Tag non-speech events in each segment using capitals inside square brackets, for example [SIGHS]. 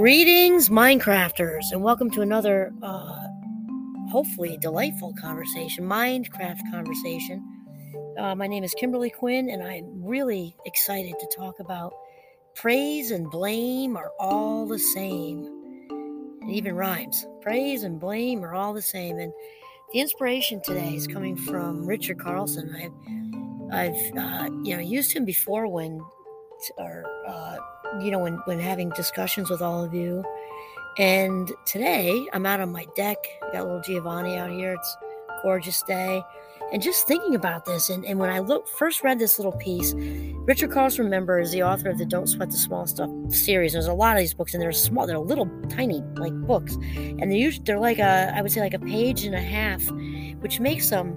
Greetings, Minecrafters, and welcome to another, uh, hopefully, delightful conversation, Minecraft conversation. Uh, my name is Kimberly Quinn, and I'm really excited to talk about praise and blame are all the same. It even rhymes. Praise and blame are all the same. And the inspiration today is coming from Richard Carlson. I've, I've uh, you know, used him before when, or uh, you know, when, when having discussions with all of you. And today I'm out on my deck. I got little Giovanni out here. It's gorgeous day. And just thinking about this, and, and when I look first read this little piece, Richard Carlson, remember, is the author of the Don't Sweat the Small Stuff series. There's a lot of these books, and they're small, they're little, tiny, like books, and they're usually they're like a, I would say, like a page and a half, which makes them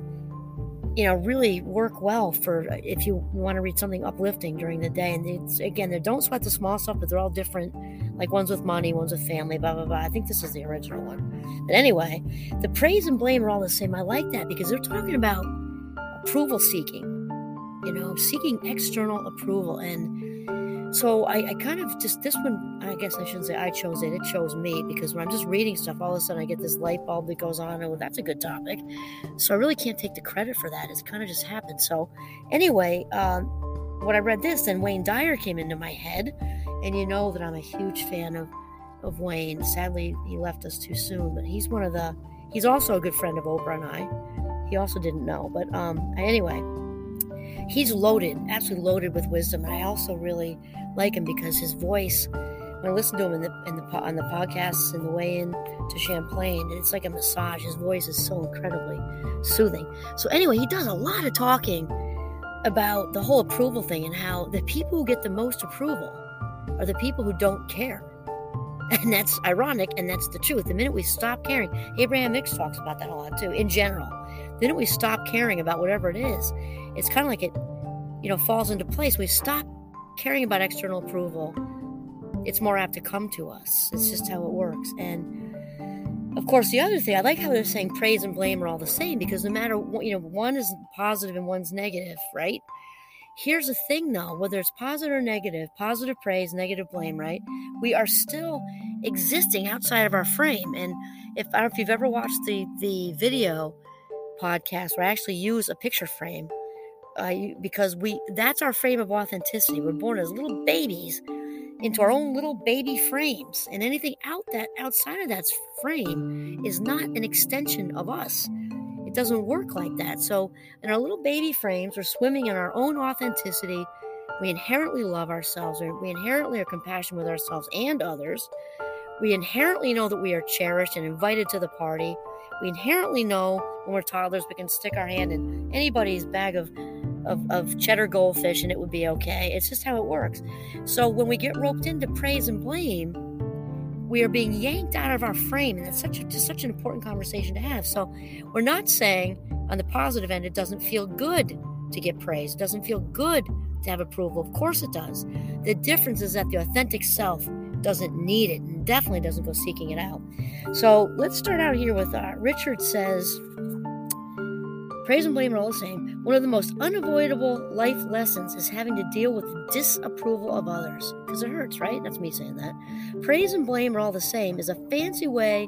you know really work well for uh, if you want to read something uplifting during the day and it's, again they don't sweat the small stuff but they're all different like one's with money one's with family blah blah blah. I think this is the original one. But anyway the praise and blame are all the same. I like that because they're talking about approval seeking you know seeking external approval and so I, I, kind of just this one i guess i shouldn't say i chose it it chose me because when i'm just reading stuff all of a sudden i get this light bulb that goes on well, that's a good topic. So i really can't take the credit for that it's kind of just happened. So anyway um, when i read this then wayne dyer came into my head and you know that i'm a huge fan of of wayne. Sadly he left us too soon but he's one of the he's also a good friend of oprah and i. He also didn't know but um anyway he's loaded, absolutely loaded with wisdom. And I also really like him because his voice, when I listen to him in the in the on the podcasts and the way in to Champlain, it's like a massage. His voice is so incredibly soothing. So anyway, he does a lot of talking about the whole approval thing and how the people who get the most approval are the people who don't care. [LAUGHS] And that's ironic, and that's the truth. The minute we stop caring, Abraham Hicks talks about that a lot too, in general. The minute we stop caring about whatever it is, it's kind of like it, you know, falls into place. We stop caring about external approval. It's more apt to come to us. It's just how it works. And of course, the other thing, I like how they're saying praise and blame are all the same because no matter what, you know, one is positive and one's negative, right? Here's the thing though, whether it's positive or negative, positive praise, negative blame, right? We are still existing outside of our frame. And if I don't know if you've ever watched the the video podcast where I actually use a picture frame uh, because we that's our frame of authenticity. We're born as little babies into our own little baby frames, and anything out that outside of that frame is not an extension of us. It doesn't work like that. So, in our little baby frames, we're swimming in our own authenticity. We inherently love ourselves. We inherently are compassionate with ourselves and others. We inherently know that we are cherished and invited to the party. We inherently know when we're toddlers we can stick our hand in anybody's bag of of, of cheddar goldfish and it would be okay. It's just how it works. So when we get roped into praise and blame, we are being yanked out of our frame, and that's such a, just such an important conversation to have. So we're not saying on the positive end it doesn't feel good to get praise. It doesn't feel good to have approval. Of course it does. The difference is that the authentic self doesn't need it and definitely doesn't go seeking it out. So let's start out here with uh, Richard says Praise and blame are all the same. One of the most unavoidable life lessons is having to deal with the disapproval of others. Because it hurts, right? That's me saying that. Praise and blame are all the same is a fancy way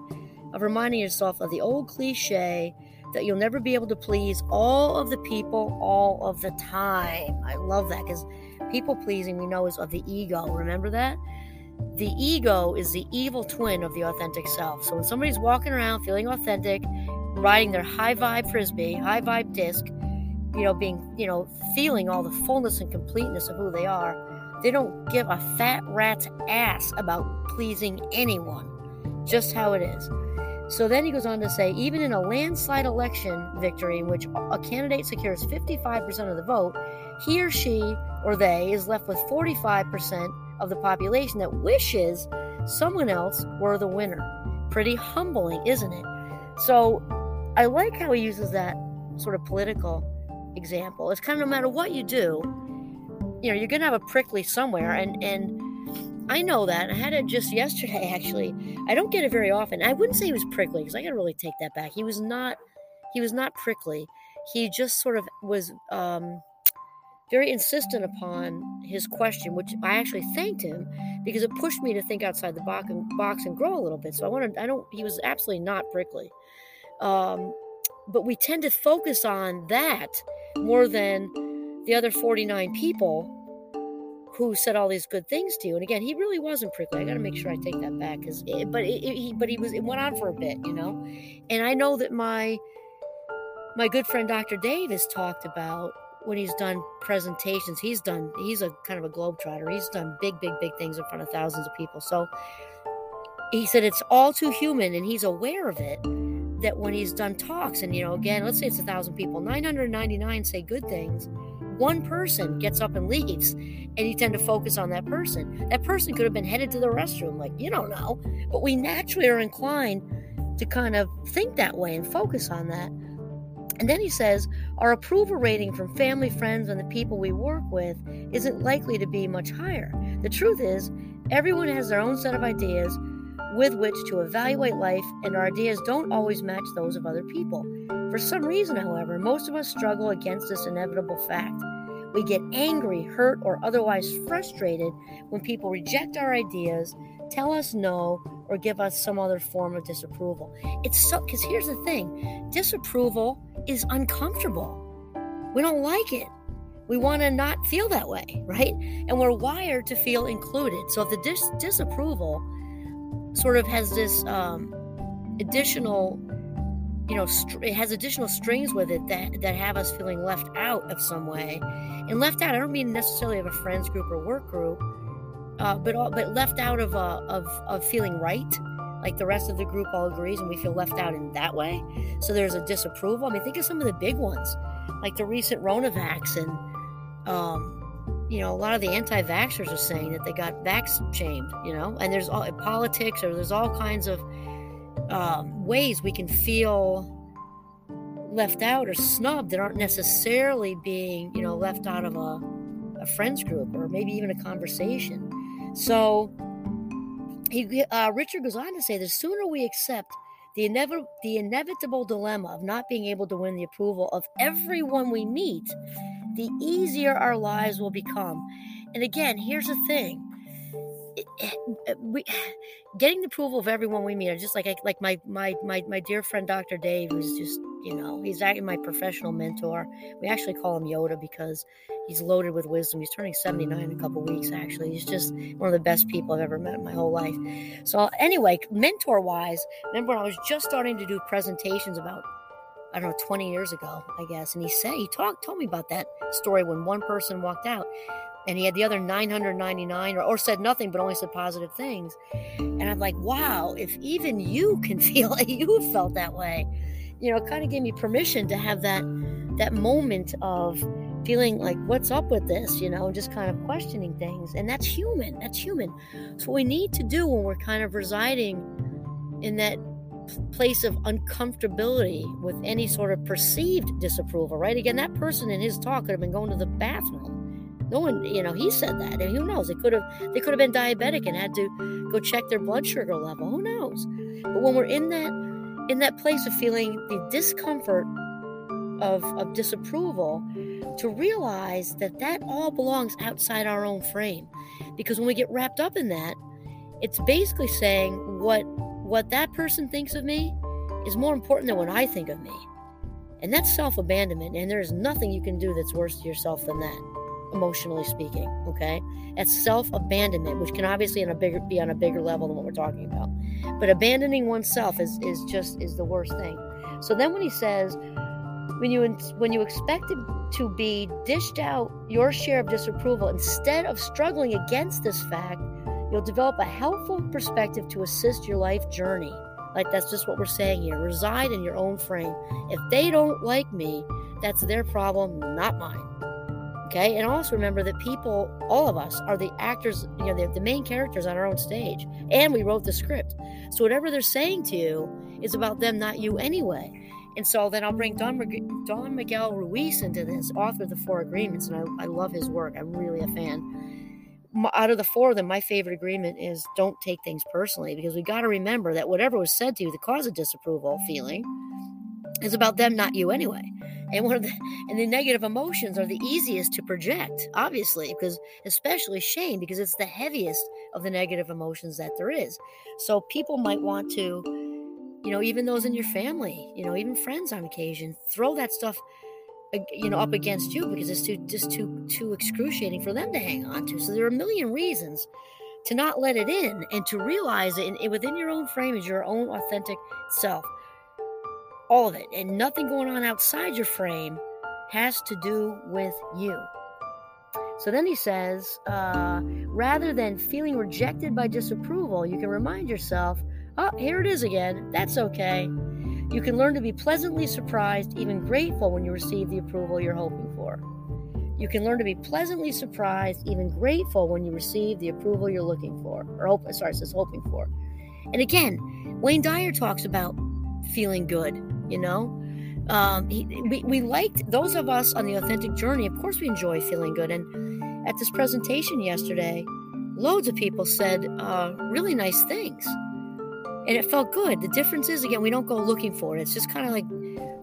of reminding yourself of the old cliche that you'll never be able to please all of the people all of the time. I love that because people pleasing we know is of the ego. Remember that? The ego is the evil twin of the authentic self. So when somebody's walking around feeling authentic, riding their high vibe frisbee, high vibe disc, you know, being, you know, feeling all the fullness and completeness of who they are. They don't give a fat rat's ass about pleasing anyone, just how it is. So then he goes on to say even in a landslide election victory in which a candidate secures 55% of the vote, he or she or they is left with 45% of the population that wishes someone else were the winner. Pretty humbling, isn't it? So I like how he uses that sort of political example. It's kind of no matter what you do, you know, you're going to have a prickly somewhere. And, and I know that. I had it just yesterday, [LAUGHS] actually. I don't get it very often. I wouldn't say he was prickly because I got to really take that back. He was not, he was not prickly. He just sort of was, um, very insistent upon his question, which I actually thanked him because it pushed me to think outside the box and, box and grow a little bit. So I wanted, I don't, he was absolutely not prickly. Um, but we tend to focus on that more than the other 49 people who said all these good things to you. And again, he really wasn't prickly. I got to make sure I take that back because, but it, it, he, but he was. It went on for a bit, you know. And I know that my my good friend Dr. Dave has talked about when he's done presentations. He's done. He's a kind of a globetrotter. He's done big, big, big things in front of thousands of people. So he said it's all too human, and he's aware of it. That when he's done talks, and you know, again, let's say it's a thousand people, 999 say good things. One person gets up and leaves and you tend to focus on that person. That person could have been headed to the restroom like you don't know. But we naturally are inclined to kind of think that way and focus on that. And then he says our approval rating from family friends and the people we work with isn't likely to be much higher. The truth is everyone has their own set of ideas with which to evaluate life and our ideas don't always match those of other people for some reason, however, most of us struggle against this inevitable fact. We get angry, hurt, or otherwise frustrated when people reject our ideas, tell us no, or give us some other form of disapproval. It's so, because here's the thing disapproval is uncomfortable. We don't like it. We want to not feel that way, right? And we're wired to feel included. So if the dis- disapproval sort of has this um, additional you know, it has additional strings with it that, that have us feeling left out of some way. And left out, I don't mean necessarily of a friends group or work group, uh, but all, but left out of, uh, of of feeling right, like the rest of the group all agrees, and we feel left out in that way. So there's a disapproval. I mean, think of some of the big ones, like the recent RonaVax, and um, you know, a lot of the anti-vaxxers are saying that they got vax shamed. You know, and there's all politics, or there's all kinds of um, ways we can feel left out or snubbed that aren't necessarily being, you know, left out of a, a friends group or maybe even a conversation. So he, uh, Richard goes on to say the sooner we accept the, inevit- the inevitable dilemma of not being able to win the approval of everyone we meet, the easier our lives will become. And again, here's the thing we [SIGHS] getting the approval of everyone we meet. Just like like my my my my dear friend Dr. Dave, who's just you know he's actually my professional mentor. We actually call him Yoda because he's loaded with wisdom. He's turning 79 in a couple weeks. Actually, he's just one of the best people I've ever met in my whole life. So anyway, mentor wise, remember when I was just starting to do presentations about I don't know, 20 years ago, I guess. And he said, he talked, told me about that story when one person walked out and he had the other 999 or, or said nothing but only said positive things and i'm like wow if even you can [LAUGHS] feel like you felt that way you know it kind of gave me permission to have that that moment of feeling like what's up with this you know just kind of questioning things and that's human that's human so what we need to do when we're kind of residing in that place of uncomfortability with any sort of perceived disapproval right again that person in his talk could have been going to the bathroom no one, you know, he said that, and who knows? They could have, they could have been diabetic and had to go check their blood sugar level. Who knows? But when we're in that, in that place of feeling the discomfort of of disapproval, to realize that that all belongs outside our own frame, because when we get wrapped up in that, it's basically saying what what that person thinks of me is more important than what I think of me. And that's self abandonment. And there's nothing you can do that's worse to yourself than that emotionally speaking. Okay, that's self abandonment, which can obviously on bigger be on a bigger level than what we're talking about. But abandoning oneself is is just is the worst thing. So then when he says, when you when you expect to be dished out your share of disapproval instead of struggling against this fact, you'll develop a helpful perspective to assist your life journey. Like that's just what we're saying here. Reside in your own frame. If they don't like me, that's their problem, not mine. Okay. And also remember that people, all of us, are the actors, you know, the, the main characters on our own stage. And we wrote the script. So whatever they're saying to you is about them, not you anyway. And so then I'll bring Don, Don Miguel Ruiz into this, author of the Four Agreements. And I, I love his work. I'm really a fan. Out of the four of them, my favorite agreement is don't take things personally because we got to remember that whatever was said to you, the cause of disapproval feeling, is about them, not you anyway. And one of the and the negative emotions are the easiest to project, obviously, because especially shame, because it's the heaviest of the negative emotions that there is. So people might want to, you know, even those in your family, you know, even friends on occasion, throw that stuff you know up against you because it's too just too too excruciating for them to hang on to. So there are a million reasons to not let it in and to realize it within your own frame is your own authentic self. All of it. And nothing going on outside your frame has to do with you. So then he says uh, rather than feeling rejected by disapproval you can remind yourself oh here it is again. That's okay you can learn to be pleasantly surprised even grateful when you receive the approval you're hoping for. You can learn to be pleasantly surprised even grateful when you receive the approval you're looking for or hope sorry it says hoping for. And again wayne dyer talks about feeling good you know? Um, he, we, we liked those of us on the authentic journey of course we enjoy feeling good. And at this presentation yesterday loads of people said uh, really nice things and it felt good. The difference is again we don't go looking for it. It's just kind of like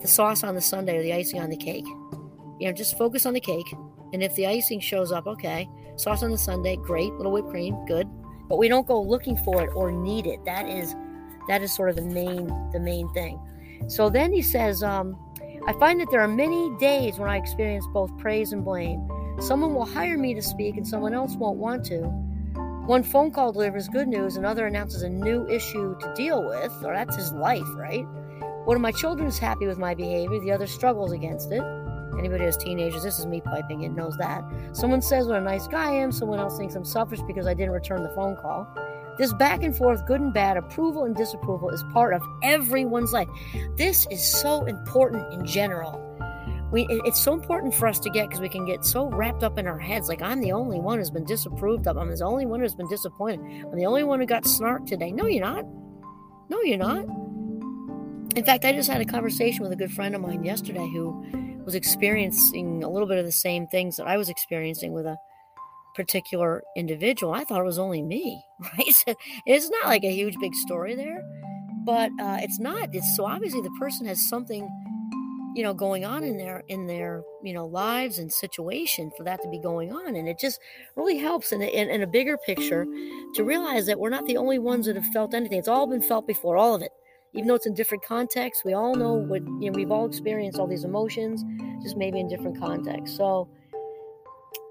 the sauce on the sundae or the icing on the cake. You know just focus on the cake and if the icing shows up okay. Sauce on the sundae great. Little whipped cream good. But we don't go looking for it or need it. That is that is sort of the main the main thing. So then he says, um, I find that there are many days when I experience both praise and blame. Someone will hire me to speak and someone else won't want to. One phone call delivers good news, another announces a new issue to deal with, or that's his life, right? One of my children is happy with my behavior, the other struggles against it. Anybody has teenagers, this is me piping in, knows that. Someone says what a nice guy I am, someone else thinks I'm selfish because I didn't return the phone call. This back and forth, good and bad, approval and disapproval is part of everyone's life. This is so important in general. We, it's so important for us to get because we can get so wrapped up in our heads like i'm the only one who's been disapproved of i'm the only one who's been disappointed i'm the only one who got snarked today no you're not no you're not in fact i just had a conversation with a good friend of mine yesterday who was experiencing a little bit of the same things that i was experiencing with a particular individual. I thought it was only me, [LAUGHS] right? It's not like a huge big story there, but uh, it's not. It's so obviously the person has something, you know, going on in their in their you know lives and situation for that to be going on, and it just really helps in, in, in a bigger picture to realize that we're not the only ones that have felt anything. It's all been felt before, all of it. Even though it's in different contexts, we all know what you know. We've all experienced all these emotions, just maybe in different contexts. So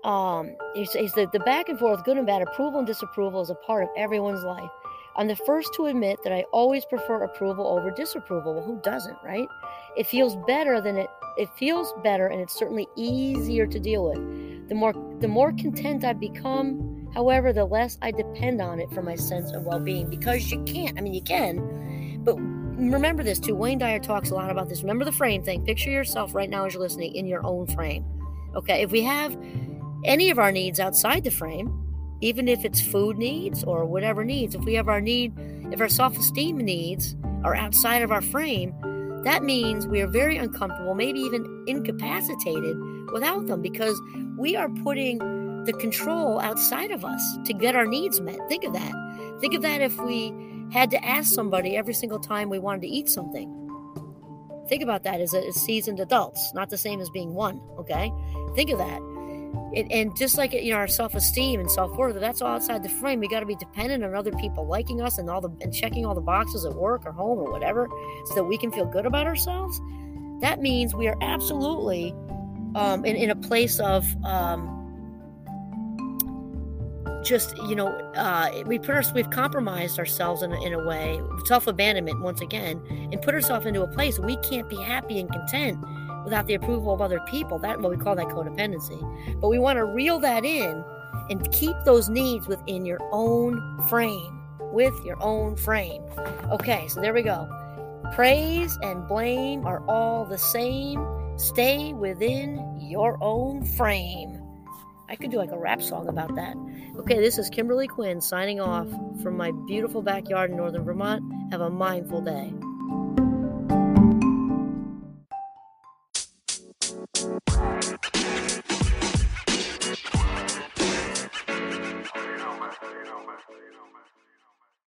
um, he's, he's the, the back and forth, good and bad, approval and disapproval is a part of everyone's life. I'm the first to admit that I always prefer approval over disapproval. Well, who doesn't, right? It feels better than it it feels better and it's certainly easier to deal with. The more the more content I become, however, the less I depend on it for my sense of well-being because you can't. I mean, you can, but remember this too. Wayne Dyer talks a lot about this. Remember the frame thing. Picture yourself right now as you're listening in your own frame. Okay, if we have any of our needs outside the frame, even if it's food needs or whatever needs, if we have our need, if our self esteem needs are outside of our frame, that means we are very uncomfortable, maybe even incapacitated without them because we are putting the control outside of us to get our needs met. Think of that. Think of that if we had to ask somebody every single time we wanted to eat something. Think about that as, a, as seasoned adults, not the same as being one, okay? Think of that. It, and just like you know our self-esteem and self-worth that's all outside the frame. We got to be dependent on other people liking us and all the and checking all the boxes at work or home or whatever so that we can feel good about ourselves. That means we are absolutely um, in, in a place of um, just you know uh, we put our, we've compromised ourselves in a, in a way self-abandonment once again and put ourselves into a place we can't be happy and content without the approval of other people. That what we call that codependency. But we want to reel that in and keep those needs within your own frame. With your own frame. Okay, so there we go. Praise and blame are all the same. Stay within your own frame. I could do like a rap song about that. Okay, this is Kimberly Quinn signing off from my beautiful backyard in northern Vermont. Have a mindful day.